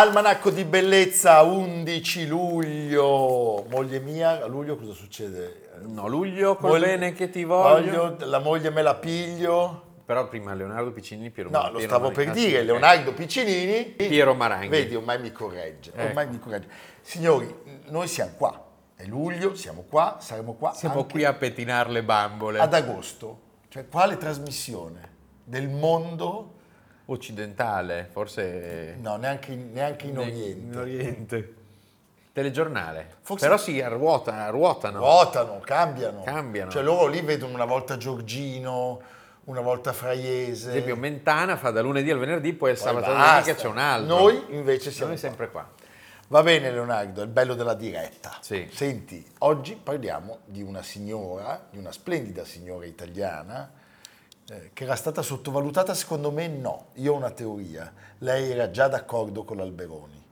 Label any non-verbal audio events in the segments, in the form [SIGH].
Almanacco di Bellezza, 11 luglio. Moglie mia, a luglio cosa succede? No, luglio col Moglie- bene che ti voglio. La moglie me la piglio. Però prima Leonardo Piccinini, Piero No, Mar- lo Piero stavo Maranghi. per Ah, dire, Leonardo Piccinini. Piero Maranghi. Vedi, ormai mi corregge, Ecco. ormai mi corregge. Signori, noi siamo qua, è luglio, siamo qua, saremo qua Siamo qui a pettinare le bambole. ad agosto. Cioè, quale trasmissione del mondo? Occidentale, forse... No, neanche, in- neanche in In Oriente. Oriente. Telegiornale. Forse- Però si ruota, ruotano. Ruotano, cambiano. Cambiano. Cioè, loro lì vedono una volta Giorgino, una volta Fraiese. Ad esempio Mentana fa da lunedì al venerdì, poi il Poi sabato e domenica c'è un altro. Noi invece siamo Noi sempre qua. Va bene Leonardo, è il bello della diretta. Sì. Senti, oggi parliamo di una signora, di una splendida signora italiana, eh, che era stata sottovalutata, secondo me no. Io ho una teoria. Lei era già d'accordo con l'Alberoni,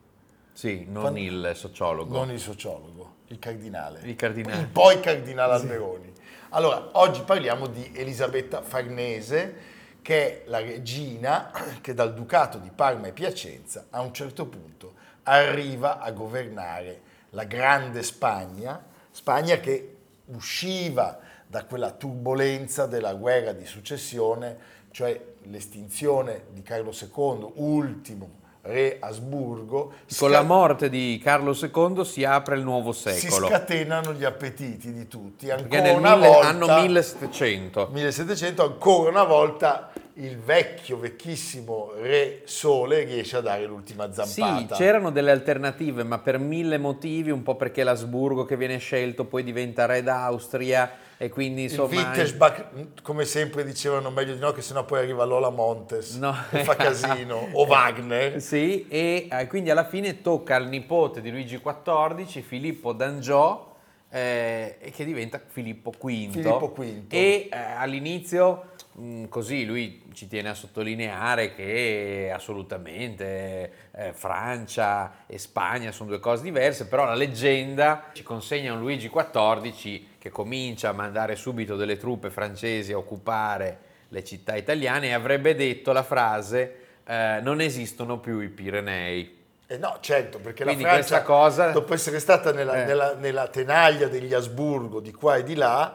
Sì, non Quando- il sociologo. non il sociologo, il cardinale. Il cardinale. Il poi cardinale Alberoni. Allora, oggi parliamo di Elisabetta Farnese, che è la regina che dal Ducato di Parma e Piacenza a un certo punto arriva a governare la grande Spagna, Spagna che usciva da quella turbolenza della guerra di successione, cioè l'estinzione di Carlo II, ultimo re Asburgo. Con la morte di Carlo II si apre il nuovo si secolo. scatenano gli appetiti di tutti. Ancora Perché nel una mille- volta, anno 1700. 1700, ancora una volta il vecchio, vecchissimo re Sole riesce a dare l'ultima Sì, zampata. c'erano delle alternative, ma per mille motivi, un po' perché l'Asburgo che viene scelto poi diventa re d'Austria e quindi il insomma... Wittelsbach, come sempre dicevano meglio di no, che sennò poi arriva Lola Montes No. che fa casino, o [LAUGHS] Wagner. Sì, e eh, quindi alla fine tocca al nipote di Luigi XIV, Filippo d'Angiò, eh, e che diventa Filippo V. Filippo V. E eh, all'inizio, mh, così lui ci tiene a sottolineare che assolutamente eh, Francia e Spagna sono due cose diverse, però la leggenda ci consegna un Luigi XIV che comincia a mandare subito delle truppe francesi a occupare le città italiane e avrebbe detto la frase eh, non esistono più i Pirenei. Eh no, certo, perché Quindi la Francia, cosa- dopo essere stata nella, Eh. nella- nella tenaglia degli Asburgo di qua e di là,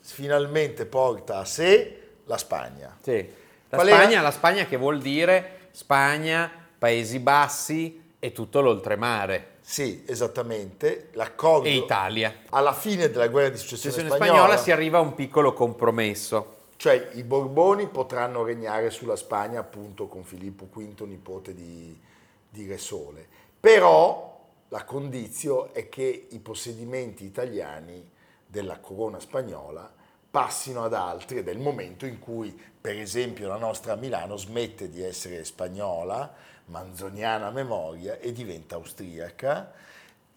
finalmente porta a sé la Spagna. Sì. La, Spagna, la Spagna che vuol dire Spagna, Paesi Bassi e tutto l'oltremare. Sì, esattamente. L'accordo E Italia. alla fine della guerra di successione Successione spagnola, spagnola si arriva a un piccolo compromesso. cioè i Borboni potranno regnare sulla Spagna appunto con Filippo V, nipote di, di Re Sole. Però la condizio è che i possedimenti italiani della corona spagnola passino ad altri ed è il momento in cui, per esempio, la nostra Milano smette di essere spagnola, manzoniana a memoria, e diventa austriaca.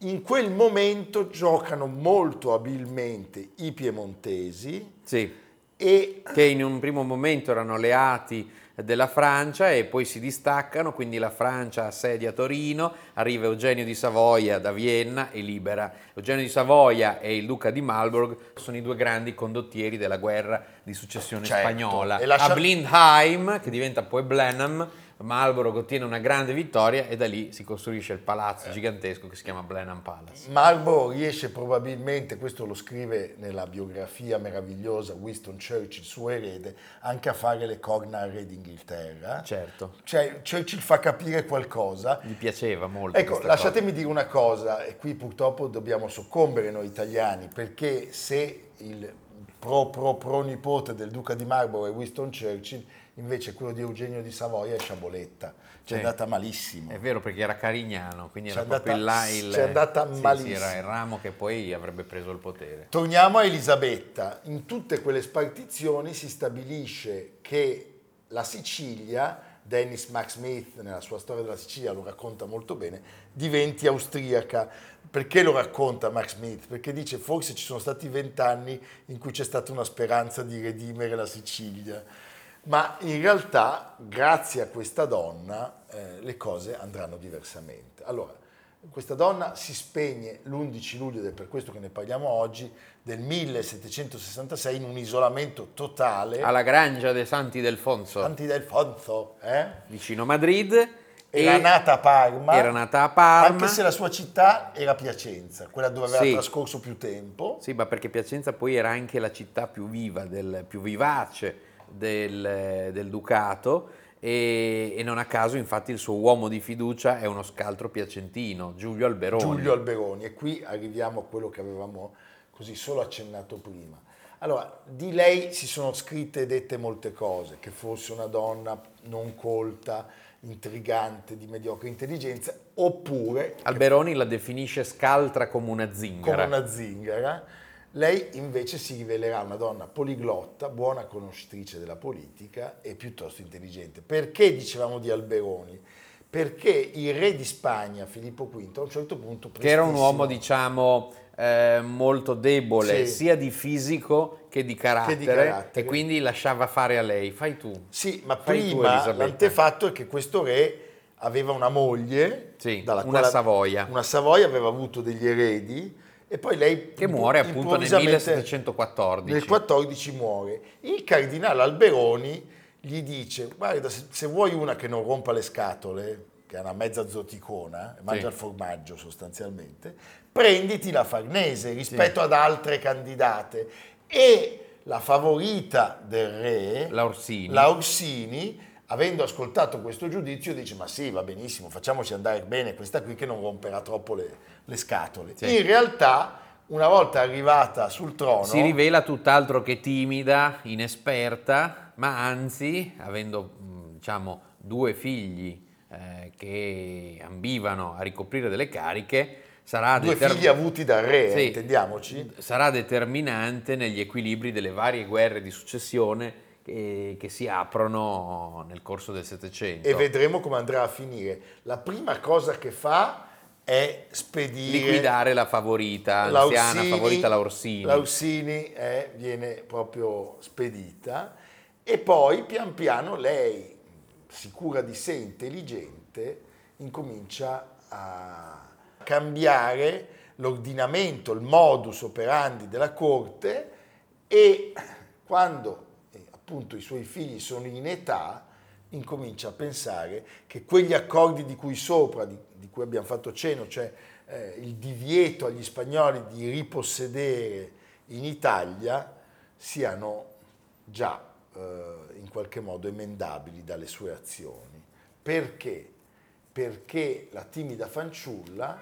In quel momento giocano molto abilmente i piemontesi Sì. e Che in un primo momento erano alleati della Francia e poi si distaccano, quindi la Francia assedia Torino, arriva Eugenio di Savoia da Vienna e libera. Eugenio di Savoia e il duca di Marlborough sono i due grandi condottieri della guerra di successione Certo. spagnola. Lascia- A Blindheim, che diventa poi Blenheim, Marlborough ottiene una grande vittoria e da lì si costruisce il palazzo gigantesco che si chiama Blenheim Palace. Marlborough riesce probabilmente, questo lo scrive nella biografia meravigliosa Winston Churchill, suo erede, anche a fare le corna al re d'Inghilterra. Certo, Cioè Churchill fa capire qualcosa. gli piaceva molto. Ecco, lasciatemi dire una cosa, e qui purtroppo dobbiamo soccombere noi italiani, perché se il pro pro pro nipote del duca di Marlborough è Winston Churchill, invece quello di Eugenio di Savoia è Sciaboletta. Ci è Sì. andata malissimo. È vero perché era carignano, quindi C'è era proprio andata- il là il... c'è andata sì, sì, malissimo. era il ramo che poi avrebbe preso il potere. Torniamo a Elisabetta. In tutte quelle spartizioni si stabilisce che la Sicilia, Dennis Max Smith nella sua storia della Sicilia lo racconta molto bene, diventi austriaca. perché lo racconta Mark Smith? Perché dice forse ci sono stati vent'anni in cui c'è stata una speranza di redimere la Sicilia, ma in realtà grazie a questa donna eh, le cose andranno diversamente. Allora, questa donna si spegne l'11 luglio, ed è per questo che ne parliamo oggi, del 1766 in un isolamento totale. Alla Grangia dei Santi Delfonso. Santi Delfonso, eh? vicino Madrid. Era nata a Parma. Era nata a Parma. Anche se la sua città era Piacenza, quella dove aveva Sì. trascorso più tempo. Sì, ma perché Piacenza poi era anche la città più viva, del- più vivace del, del Ducato e, e non a caso infatti il suo uomo di fiducia è uno scaltro piacentino, Giulio Alberoni. Giulio Alberoni. E qui arriviamo a quello che avevamo così solo accennato prima. Allora, di lei si sono scritte e dette molte cose, che fosse una donna non colta, intrigante, di mediocre intelligenza, oppure Alberoni la definisce scaltra come una come zingara. una zingara. Lei invece si rivelerà una donna poliglotta, buona conoscitrice della politica e piuttosto intelligente. Perché dicevamo di Alberoni? Perché il re di Spagna, Filippo V, a un certo punto... che era un uomo, diciamo, eh, molto debole, Sì. sia di fisico che di, carattere, carattere. e quindi lasciava fare a lei. Fai tu. Sì, ma tu, prima Elisabetta. l'antefatto è che questo re aveva una moglie, Sì, dalla una quale- Savoia. una Savoia, aveva avuto degli eredi e poi lei Che muore appunto nel improvvisamente 1714. Nel 14 muore. Il cardinale Alberoni gli dice, guarda, se, se vuoi una che non rompa le scatole, che è una mezza zoticona, mangia Sì. il formaggio sostanzialmente, prenditi la Farnese rispetto ad altre candidate. E la favorita del re, La Orsini. la Orsini, avendo ascoltato questo giudizio, dice: Ma sì, va benissimo, facciamoci andare bene questa qui che non romperà troppo le, le scatole. Sì. In realtà, una volta arrivata sul trono, Si rivela tutt'altro che timida, inesperta, ma anzi, avendo diciamo, due figli eh, che ambivano a ricoprire delle cariche, sarà, due deter- figli avuti dal re, Sì. intendiamoci. sarà determinante negli equilibri delle varie guerre di successione che, si aprono nel corso del Settecento. E vedremo come andrà a finire. La prima cosa che fa è spedire Liquidare la favorita, la l'anziana Orsini- favorita la Orsini. La Orsini eh, viene proprio spedita e poi pian piano lei, sicura di sé, intelligente, incomincia a cambiare l'ordinamento, il modus operandi della corte e quando appunto i suoi figli sono in età incomincia a pensare che quegli accordi di cui sopra, di, di cui abbiamo fatto cenno, cioè eh, il divieto agli spagnoli di ripossedere in Italia, siano già eh, in qualche modo emendabili dalle sue azioni. Perché? Perché la timida fanciulla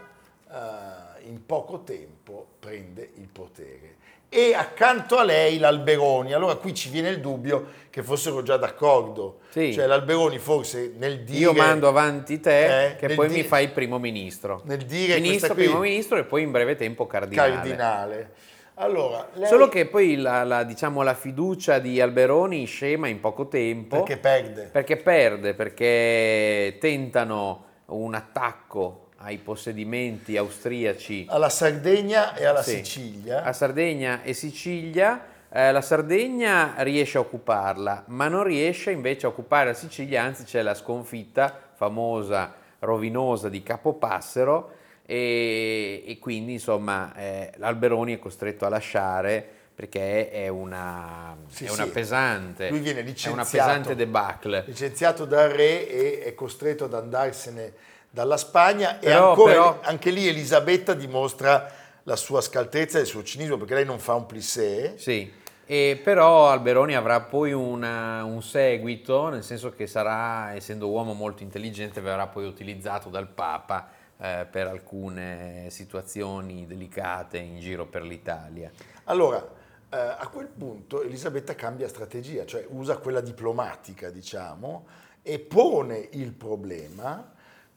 eh, in poco tempo prende il potere. E accanto a lei l'Alberoni. Allora qui ci viene il dubbio che fossero già d'accordo. Sì. Cioè l'Alberoni forse nel dire... Io mando avanti te, Eh, che poi dire- mi fai primo ministro. Nel dire ministro, qui- primo ministro e poi in breve tempo cardinale. cardinale. Allora, lei- Solo che poi la, la- diciamo, la fiducia di Alberoni scema in poco tempo. Perché perde. Perché perde, perché tentano un attacco ai possedimenti austriaci Alla Sardegna e alla Sì. Sicilia. a Sardegna e Sicilia. Eh, la Sardegna riesce a occuparla, ma non riesce invece a occupare la Sicilia, anzi c'è la sconfitta famosa, rovinosa di Capopassero e, e quindi insomma eh, l'Alberoni è costretto a lasciare perché è una, Sì, è una sì. pesante, Lui viene è una pesante debacle. licenziato dal re e è costretto ad andarsene dalla Spagna e Però- ancora però- anche lì Elisabetta dimostra la sua scaltrezza e il suo cinismo perché lei non fa un plissé Sì, e però Alberoni avrà poi una- un seguito, nel senso che sarà, essendo uomo molto intelligente, verrà poi utilizzato dal Papa eh, per alcune situazioni delicate in giro per l'Italia. allora eh, a quel punto Elisabetta cambia strategia cioè usa quella diplomatica diciamo e pone il problema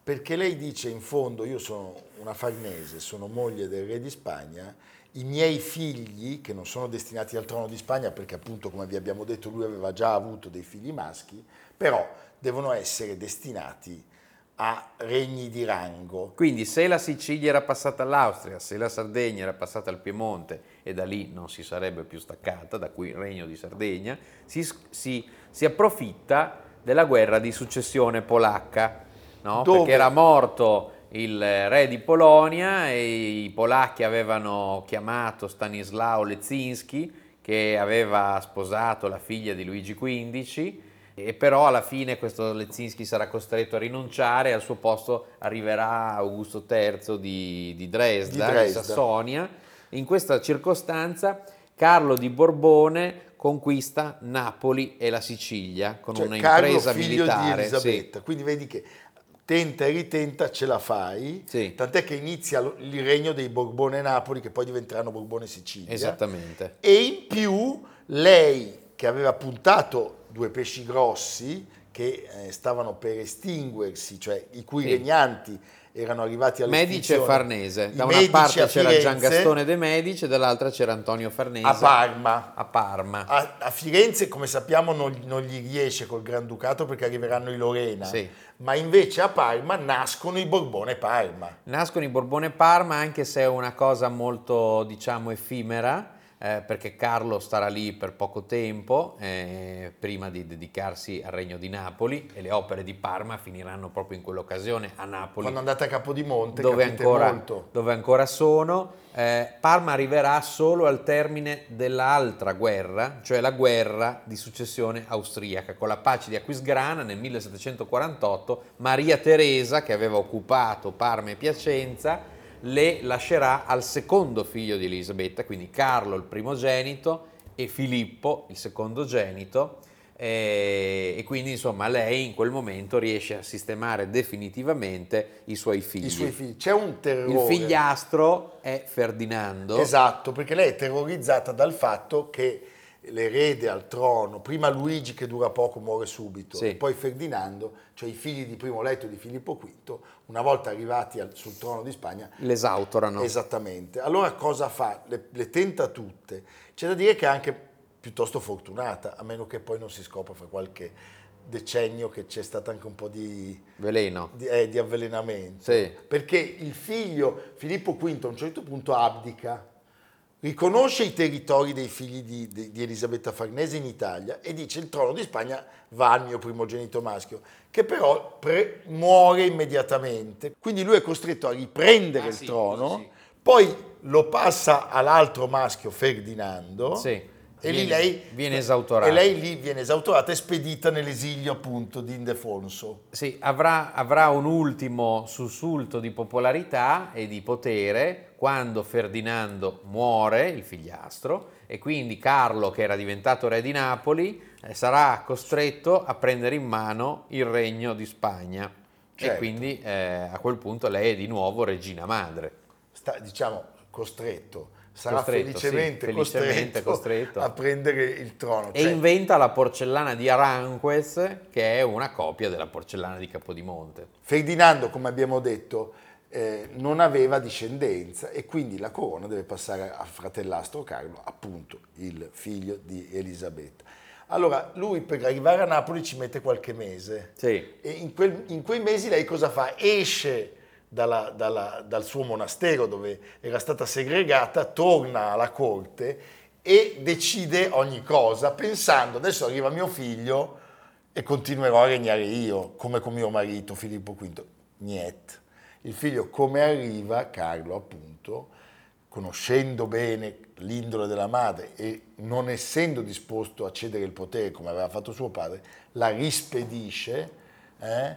perché lei dice in fondo io sono una farnese sono moglie del re di Spagna i miei figli, che non sono destinati al trono di Spagna, perché appunto, come vi abbiamo detto, lui aveva già avuto dei figli maschi, però devono essere destinati a regni di rango. Quindi se la Sicilia era passata all'Austria, se la Sardegna era passata al Piemonte e da lì non si sarebbe più staccata, da qui il regno di Sardegna, si, si, si approfitta della guerra di successione polacca, no? Perché era morto il re di Polonia e i polacchi avevano chiamato Stanislao Lezinski che aveva sposato la figlia di Luigi XV e però alla fine questo Lezinski sarà costretto a rinunciare e al suo posto arriverà Augusto III di, di Dresda, Di Dresda. Sassonia. In questa circostanza Carlo di Borbone conquista Napoli e la Sicilia con Cioè, una Carlo, impresa figlio militare. di Elisabetta. Quindi vedi che tenta e ritenta, ce la fai. Sì. Tant'è che inizia il regno dei Borbone Napoli, che poi diventeranno Borbone Sicilia. Esattamente. E in più lei, che aveva puntato due pesci grossi, che eh, stavano per estinguersi, cioè i cui Sì. regnanti erano arrivati alla Medici e Farnese. Da I una parte c'era Firenze, Gian Gastone de Medici e dall'altra c'era Antonio Farnese a Parma. a Parma. A, a Firenze, come sappiamo, non, non gli riesce col Granducato perché arriveranno i Lorena, Sì. ma invece a Parma nascono i Borbone Parma. Nascono i Borbone Parma anche se è una cosa molto diciamo effimera eh, perché Carlo starà lì per poco tempo eh, prima di dedicarsi al regno di Napoli e le opere di Parma finiranno proprio in quell'occasione a Napoli Quando andate a Capodimonte dove ancora, dove ancora sono. Eh, Parma arriverà solo al termine dell'altra guerra, cioè la guerra di successione austriaca. Con la pace di Aquisgrana nel 1748, Maria Teresa, che aveva occupato Parma e Piacenza, le lascerà al secondo figlio di Elisabetta, quindi Carlo il primogenito e Filippo il secondogenito. eh, E quindi insomma lei in quel momento riesce a sistemare definitivamente i suoi figli. I suoi figli. C'è un terrore. Il figliastro è Ferdinando. Esatto, perché lei è terrorizzata dal fatto che l'erede al trono, prima Luigi che dura poco muore subito, Sì. e poi Ferdinando, cioè i figli di primo letto di Filippo V, una volta arrivati al- sul trono di Spagna, L'esautorano. Esattamente. Allora cosa fa? Le, le tenta tutte. C'è da dire che è anche piuttosto fortunata, a meno che poi non si scopra fra qualche decennio che c'è stato anche un po' di, Veleno. di, eh, di avvelenamento. Sì. Perché il figlio Filippo V a un certo punto abdica, riconosce i territori dei figli di, di- di Elisabetta Farnese in Italia e dice il trono di Spagna va al mio primogenito maschio, che però pre- muore immediatamente. Quindi lui è costretto a riprendere Ah, il sì, trono, sì. poi lo passa all'altro maschio Ferdinando. Sì. E lì Viene- lei viene esautorata. E lei lì viene esautorata e spedita nell'esilio appunto di Indefonso. Sì, avrà, avrà un ultimo sussulto di popolarità e di potere quando Ferdinando muore, il figliastro, e quindi Carlo, che era diventato re di Napoli, eh, sarà costretto a prendere in mano il regno di Spagna. E Certo. quindi eh, a quel punto lei è di nuovo regina madre. sta, diciamo, costretto, sarà Costretto, felicemente, sì, felicemente costretto, costretto. a prendere il trono. E Cioè, inventa la porcellana di Aranjuez, che è una copia della porcellana di Capodimonte. Ferdinando, come abbiamo detto, eh, non aveva discendenza e quindi la corona deve passare al fratellastro Carlo, appunto il figlio di Elisabetta. Allora, lui per arrivare a Napoli ci mette qualche mese Sì. e in, quel- in quei mesi lei cosa fa? Esce dalla- dalla- dal suo monastero dove era stata segregata, torna alla corte e decide ogni cosa pensando adesso arriva mio figlio e continuerò a regnare io come con mio marito Filippo V. Niet. Il figlio come arriva, Carlo appunto, conoscendo bene l'indole della madre e non essendo disposto a cedere il potere come aveva fatto suo padre, la rispedisce eh,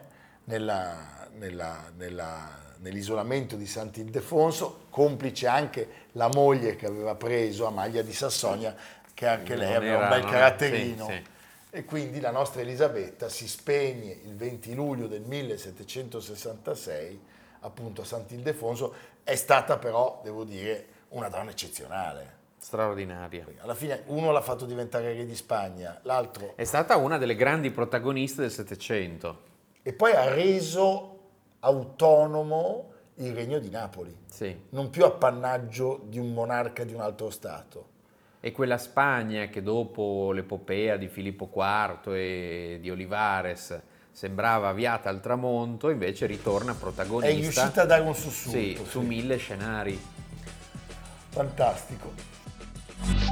nella- nella- nella- nell'isolamento di Sant'Ildefonso, complice anche la moglie che aveva preso, Amalia di Sassonia, che anche lei aveva un bel caratterino. sì, sì. E quindi la nostra Elisabetta si spegne il 20 luglio del 1766, appunto a Sant'Ildefonso, è stata però, devo dire, una donna eccezionale. Straordinaria. Alla fine uno l'ha fatto diventare re di Spagna, l'altro... È stata una delle grandi protagoniste del Settecento. E poi ha reso autonomo il regno di Napoli, Sì. non più appannaggio di un monarca di un altro Stato. E quella Spagna che dopo l'epopea di Filippo IV e di Olivares sembrava avviata al tramonto, invece ritorna protagonista. È riuscita a dare un sussulto. Sì, sì. su mille scenari. Fantastico.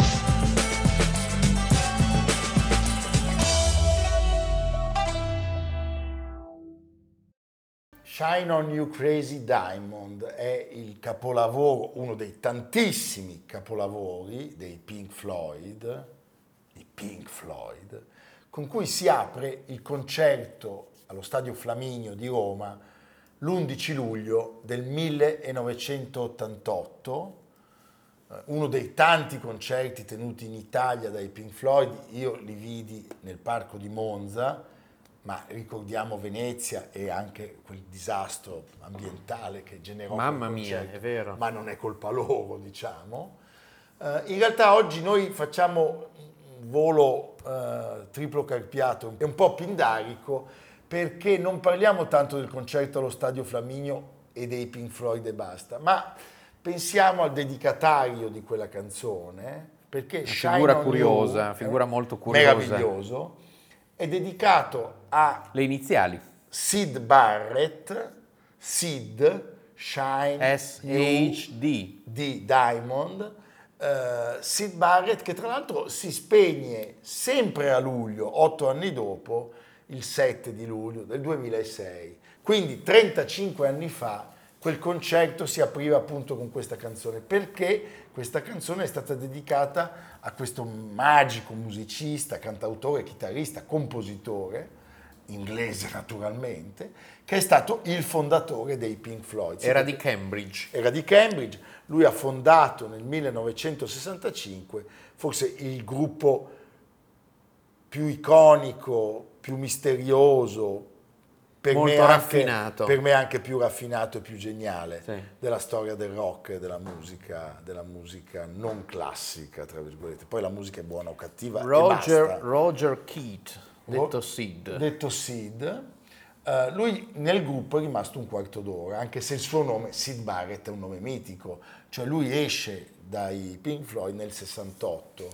Shine on You Crazy Diamond è il capolavoro, uno dei tantissimi capolavori dei Pink Floyd, i Pink Floyd, con cui si apre il concerto allo Stadio Flaminio di Roma l'11 luglio del 1988, eh, uno dei tanti concerti tenuti in Italia dai Pink Floyd, io li vidi nel parco di Monza, ma ricordiamo Venezia e anche quel disastro ambientale che generò Mamma mia, è vero. ma non è colpa loro, diciamo. Eh, in realtà oggi noi facciamo un volo eh, triplo carpiato e un po' pindarico perché non parliamo tanto del concerto allo Stadio Flaminio e dei Pink Floyd e basta, ma pensiamo al dedicatario di quella canzone, perché figura curiosa, You, figura molto curiosa. meraviglioso, è dedicato a Le iniziali. Sid Barrett, Sid, Shine, SHD. di Diamond, eh, Sid Barrett che tra l'altro si spegne sempre a luglio, otto anni dopo, il 7 di luglio del 2006. Quindi 35 anni fa quel concerto si apriva appunto con questa canzone, perché questa canzone è stata dedicata a questo magico musicista, cantautore, chitarrista, compositore, inglese naturalmente, che è stato il fondatore dei Pink Floyd. Era di Cambridge. Era di Cambridge, lui ha fondato nel 1965 forse il gruppo più iconico, più misterioso, per, Molto me, anche, raffinato. per me anche più raffinato e più geniale Sì. della storia del rock e della musica, della musica non classica, tra virgolette. Poi la musica è buona o cattiva Roger. Roger Keat, detto Ro- Sid. Detto Sid. Eh, lui nel gruppo è rimasto un quarto d'ora, anche se il suo nome, Sid Barrett, è un nome mitico. Cioè lui esce dai Pink Floyd nel 68,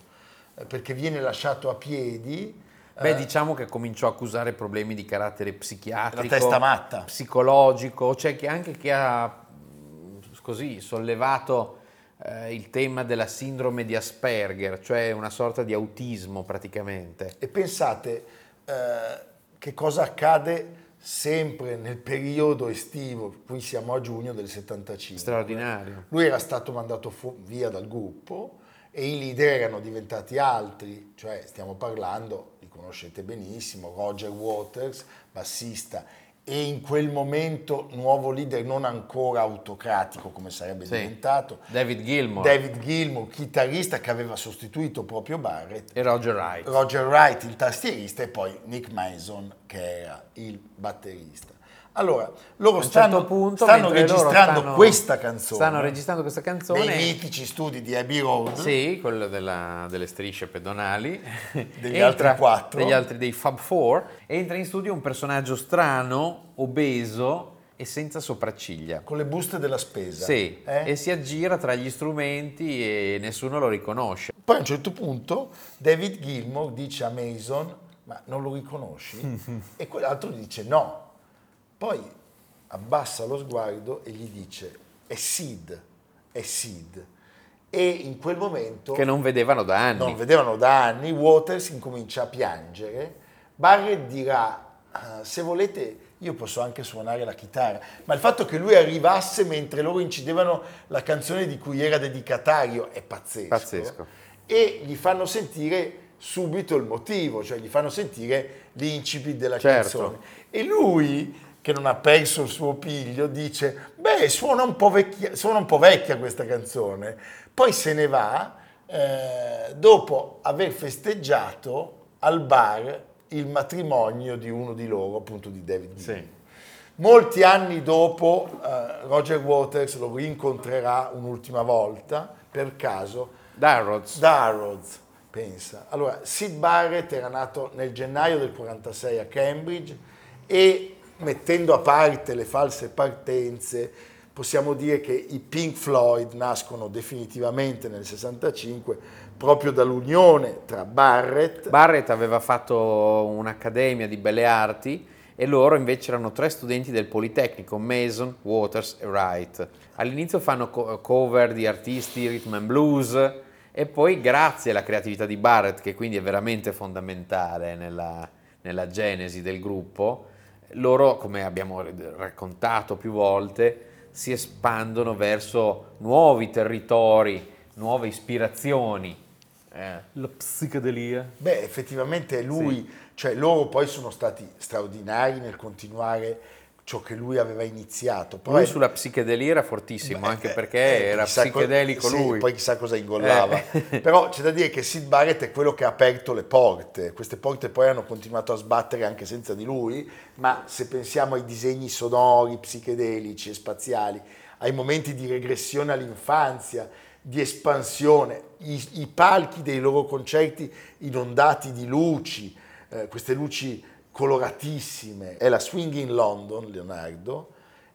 eh, perché viene lasciato a piedi. Beh, eh, diciamo che cominciò a accusare problemi di carattere psichiatrico, La testa matta. psicologico, c'è chi anche che ha mh, così sollevato eh, il tema della sindrome di Asperger, cioè una sorta di autismo praticamente. E pensate eh, che cosa accade sempre nel periodo estivo, qui siamo a giugno del 75. Straordinario. Lui era stato mandato fu- via dal gruppo e i leader erano diventati altri, cioè stiamo parlando, li conoscete benissimo, Roger Waters, bassista, e in quel momento nuovo leader non ancora autocratico come sarebbe Sì. diventato, David Gilmour David Gilmour, chitarrista che aveva sostituito proprio Barrett, e Roger Wright. Roger Wright, il tastierista, e poi Nick Mason, che era il batterista. Allora, loro un stanno, certo punto, stanno registrando stanno- questa canzone Stanno registrando questa canzone. nei mitici studi di Abbey Road. Sì, quello della- delle strisce pedonali. Degli altri quattro. Degli altri dei Fab Four. Entra in studio un personaggio strano, obeso e senza sopracciglia. Con le buste della spesa. Sì, eh? e si aggira tra gli strumenti e nessuno lo riconosce. Poi a un certo punto David Gilmour dice a Mason, ma non lo riconosci? [LAUGHS] e quell'altro dice no. Poi abbassa lo sguardo e gli dice, è Sid, è Sid. E in quel momento... Che non vedevano da anni. non vedevano da anni, Waters incomincia a piangere, Barrett dirà, "Ah, se volete io posso anche suonare la chitarra, ma il fatto che lui arrivasse mentre loro incidevano la canzone di cui era dedicatario è pazzesco. Pazzesco. E gli fanno sentire subito il motivo, cioè gli fanno sentire l'incipit della Certo. canzone. E lui, che non ha perso il suo piglio, dice, beh, suona un po' vecchia, suona un po' vecchia questa canzone. Poi se ne va eh, dopo aver festeggiato al bar il matrimonio di uno di loro, appunto di David Sì. Gilmour. Molti anni dopo eh, Roger Waters lo rincontrerà un'ultima volta, per caso, da Harrods, pensa. Allora, Sid Barrett era nato nel gennaio del 46 a Cambridge e mettendo a parte le false partenze, possiamo dire che i Pink Floyd nascono definitivamente nel 65 proprio dall'unione tra Barrett Barrett aveva fatto un'accademia di belle arti e loro invece erano tre studenti del Politecnico, Mason, Waters e Wright. All'inizio fanno co- cover di artisti rhythm and blues e poi grazie alla creatività di Barrett, che quindi è veramente fondamentale nella, nella genesi del gruppo, loro, come abbiamo raccontato più volte, si espandono verso nuovi territori, nuove ispirazioni. Eh. La psichedelia. Beh, effettivamente lui, sì. cioè loro poi sono stati straordinari nel continuare ciò che lui aveva iniziato. Poi, lui sulla psichedelia era fortissimo, beh, anche perché eh, era psichedelico co- lui. Sì, poi chissà cosa ingollava. Eh. Però c'è da dire che Sid Barrett è quello che ha aperto le porte. Queste porte poi hanno continuato a sbattere anche senza di lui, ma se pensiamo ai disegni sonori, psichedelici e spaziali, ai momenti di regressione all'infanzia, di espansione, i, i palchi dei loro concerti inondati di luci, eh, queste luci coloratissime. È la Swing in London, Leonardo,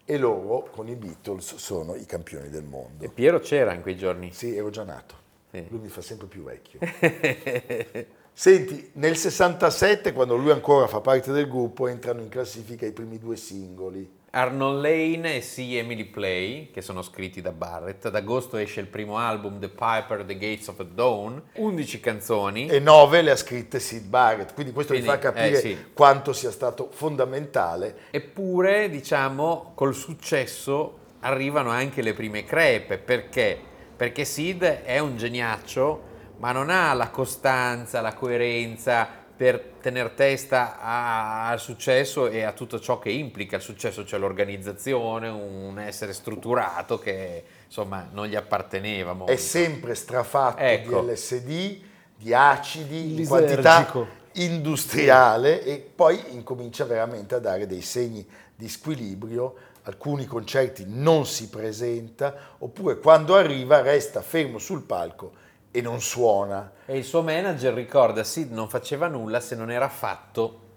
e loro con i Beatles sono i campioni del mondo. E Piero c'era in quei giorni? Sì, ero già nato. Sì. Lui mi fa sempre più vecchio. [LAUGHS] Senti, nel 67, quando lui ancora fa parte del gruppo, entrano in classifica i primi due singoli. Arnold Lane e C. Emily Play, che sono scritti da Barrett. Ad agosto esce il primo album, The Piper, The Gates of Dawn, 11 canzoni. E 9 le ha scritte Sid Barrett, quindi questo quindi, vi fa capire eh, sì. quanto sia stato fondamentale. Eppure, diciamo, col successo arrivano anche le prime crepe, perché? Perché Sid è un geniaccio, ma non ha la costanza, la coerenza, per tenere testa al successo e a tutto ciò che implica il successo, cioè l'organizzazione, un essere strutturato che insomma non gli apparteneva molto. È sempre strafatto ecco. di LSD, di acidi, di quantità industriale e poi incomincia veramente a dare dei segni di squilibrio alcuni concerti non si presenta, oppure quando arriva resta fermo sul palco e non suona. E il suo manager ricorda, Sid non faceva nulla se non era fatto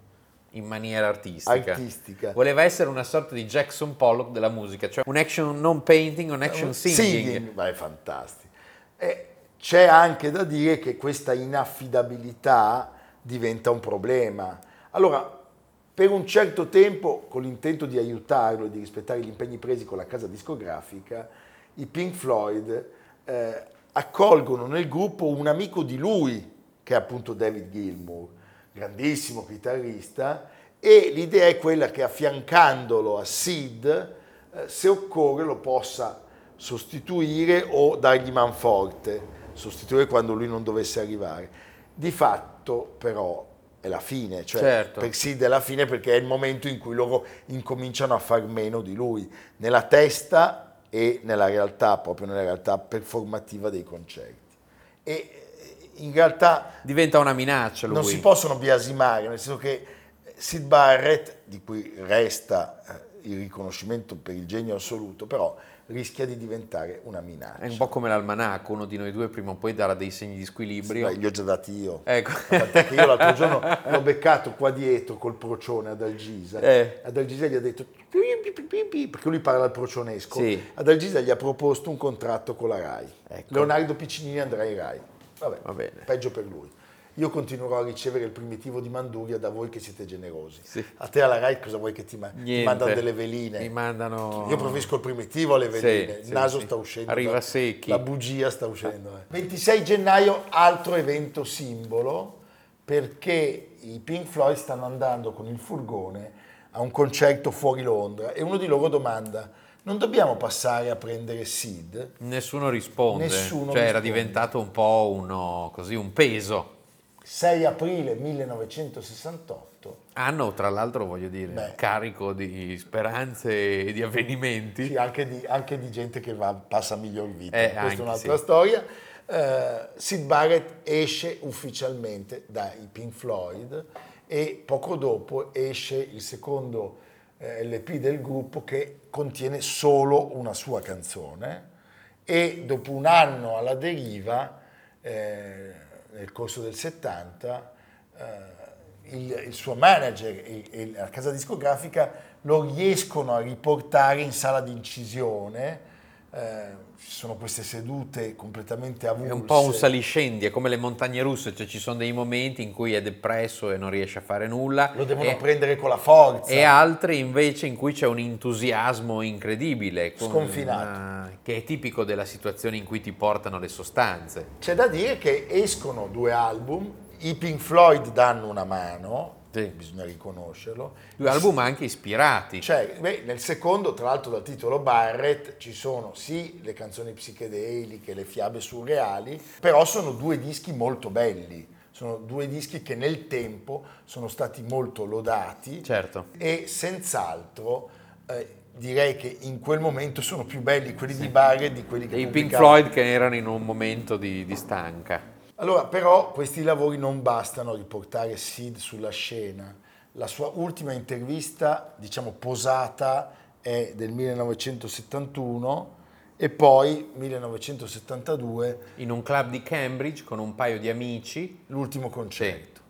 in maniera artistica. artistica. Voleva essere una sorta di Jackson Pollock della musica, cioè un action non painting, un action singing. singing. Ma è fantastico. E c'è anche da dire che questa inaffidabilità diventa un problema. Allora, per un certo tempo, con l'intento di aiutarlo e di rispettare gli impegni presi con la casa discografica, i Pink Floyd eh, accolgono nel gruppo un amico di lui, che è appunto David Gilmour, grandissimo chitarrista, e l'idea è quella che affiancandolo a Sid, eh, se occorre lo possa sostituire o dargli manforte, sostituire quando lui non dovesse arrivare. Di fatto però è la fine, cioè certo. per Sid è la fine perché è il momento in cui loro incominciano a far meno di lui. Nella testa e nella realtà, proprio nella realtà performativa dei concerti. E in realtà diventa una minaccia lui. Non si possono biasimare, nel senso che Sid Barrett, di cui resta eh, il riconoscimento per il genio assoluto, però rischia di diventare una minaccia. È un po' come l'almanacco, uno di noi due prima o poi darà dei segni di squilibrio. Sì, li ho già dati io. Ecco. Perché io l'altro giorno [LAUGHS] l'ho beccato qua dietro col procione ad Algisa. Eh. Ad Algisa gli ha detto, perché lui parla al procionesco, sì. ad Algisa gli ha proposto un contratto con la RAI. Ecco. Leonardo Piccinini andrà in RAI. Vabbè, Va bene. peggio per lui io continuerò a ricevere il primitivo di Manduria da voi che siete generosi. Sì. A te alla RAI cosa vuoi che ti, ma- ti mandano delle veline? Mi mandano... Io preferisco il primitivo alle veline, sì, il naso sì, sta uscendo. Arriva secchi. La bugia sta uscendo. Eh. 26 gennaio, altro evento simbolo, perché i Pink Floyd stanno andando con il furgone a un concerto fuori Londra e uno di loro domanda non dobbiamo passare a prendere Sid? Nessuno risponde, Nessuno cioè risponde. era diventato un po' uno, così, un peso. 6 aprile 1968. Anno, tra l'altro, voglio dire, Beh. carico di speranze e di avvenimenti. Sì, anche di, anche di gente che va, passa miglior vita, Eh, questa è un'altra sì. storia. Eh, Sid Barrett esce ufficialmente dai Pink Floyd e poco dopo esce il secondo eh, LP del gruppo che contiene solo una sua canzone e dopo un anno alla deriva, eh, nel corso del 70, eh, il, il suo manager e, la casa discografica lo riescono a riportare in sala di incisione eh, ci sono queste sedute completamente avulse. È un po' un saliscendi, è come le montagne russe, cioè ci sono dei momenti in cui è depresso e non riesce a fare nulla. Lo devono e, prendere con la forza. e altri invece in cui c'è un entusiasmo incredibile. con Sconfinato. una- che è tipico della situazione in cui ti portano le sostanze. C'è da dire che escono due album, i Pink Floyd danno una mano, Sì. bisogna riconoscerlo. Due album anche ispirati. Cioè, beh, nel secondo, tra l'altro dal titolo Barrett, ci sono sì le canzoni psichedeliche, le fiabe surreali, però sono due dischi molto belli. Sono due dischi che nel tempo sono stati molto lodati Certo. e senz'altro eh, direi che in quel momento sono più belli quelli di Barrett di quelli che E i Pink Floyd che erano in un momento di, di stanca. Allora, però questi lavori non bastano a riportare Sid sulla scena. La sua ultima intervista, diciamo posata, è del 1971 e poi 1972 In un club di Cambridge con un paio di amici, l'ultimo concerto.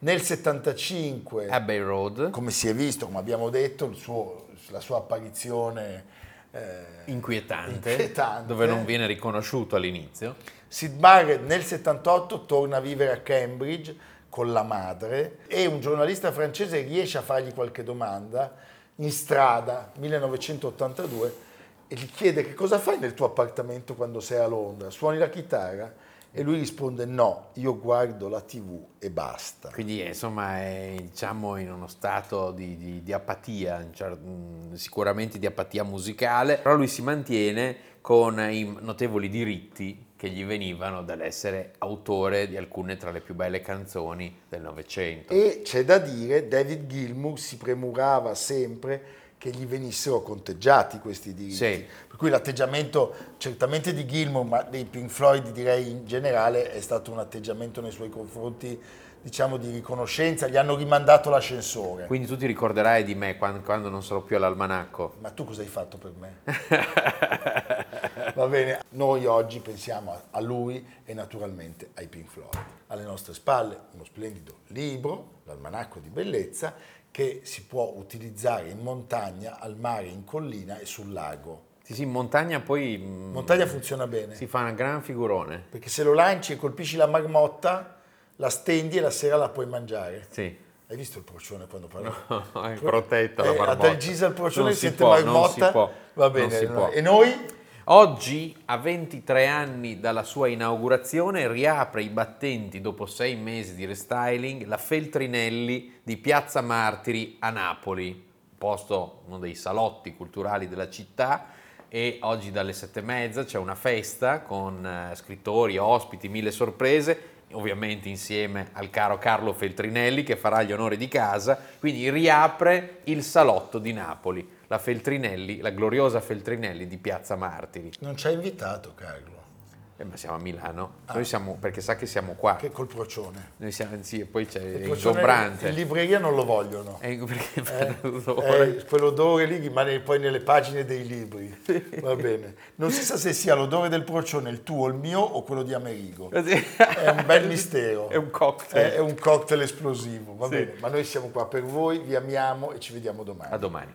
Nel 75, Abbey Road, come si è visto, come abbiamo detto, suo- la sua apparizione eh, inquietante, inquietante. dove non viene riconosciuto all'inizio. Sid Barrett nel 78 torna a vivere a Cambridge con la madre e un giornalista francese riesce a fargli qualche domanda in strada 1982 e gli chiede che cosa fai nel tuo appartamento quando sei a Londra, suoni la chitarra? E lui risponde no, io guardo la tv e basta. Quindi eh, insomma è diciamo, in uno stato di, di- di apatia, mh, sicuramente di apatia musicale, però lui si mantiene con i notevoli diritti che gli venivano dall'essere autore di alcune tra le più belle canzoni del Novecento. E c'è da dire, David Gilmour si premurava sempre che gli venissero conteggiati questi diritti. Sì. Per cui l'atteggiamento certamente di Gilmour, ma dei Pink Floyd direi in generale, è stato un atteggiamento nei suoi confronti, diciamo, di riconoscenza. Gli hanno rimandato l'ascensore. Quindi tu ti ricorderai di me quando, quando non sarò più all'almanacco. Ma tu cosa hai fatto per me? [LAUGHS] Va bene, noi oggi pensiamo a- lui e naturalmente ai Pink Floyd. Alle nostre spalle uno splendido libro, l'Almanacco di Bellezza, che si può utilizzare in montagna, al mare, in collina e sul lago. Sì, sì, in montagna poi In montagna funziona bene, si fa una gran figurone. perché se lo lanci e colpisci la marmotta, la stendi e la sera la puoi mangiare. Sì. Hai visto il procione quando parla? [LAUGHS] è protetta la Eh, marmotta. Ad Algisa il procione Non si sente può, non marmotta. si può, Va non bene. si può. E noi? Oggi, a 23 anni dalla sua inaugurazione, riapre i battenti dopo sei mesi di restyling la Feltrinelli di Piazza Martiri a Napoli, posto uno dei salotti culturali della città. E oggi dalle sette e mezza c'è una festa con eh, scrittori, ospiti, mille sorprese, ovviamente insieme al caro Carlo Feltrinelli che farà gli onori di casa. Quindi riapre il salotto di Napoli, la Feltrinelli, la gloriosa Feltrinelli di Piazza Martiri. Non ci ha invitato Carlo, Eh, ma siamo a Milano, noi siamo, perché sa che siamo qua. che col procione. Noi siamo, sì, e poi c'è Il ingombrante. In libreria non lo vogliono. Eh, [LAUGHS] Eh, eh, quell'odore lì rimane poi nelle pagine dei libri. Va bene. Non si sa se sia l'odore del procione il tuo, il mio o quello di Amerigo. [LAUGHS] È un bel mistero. È un cocktail. È, è un cocktail esplosivo, va Sì. bene. Ma noi siamo qua per voi, vi amiamo e ci vediamo domani. A domani.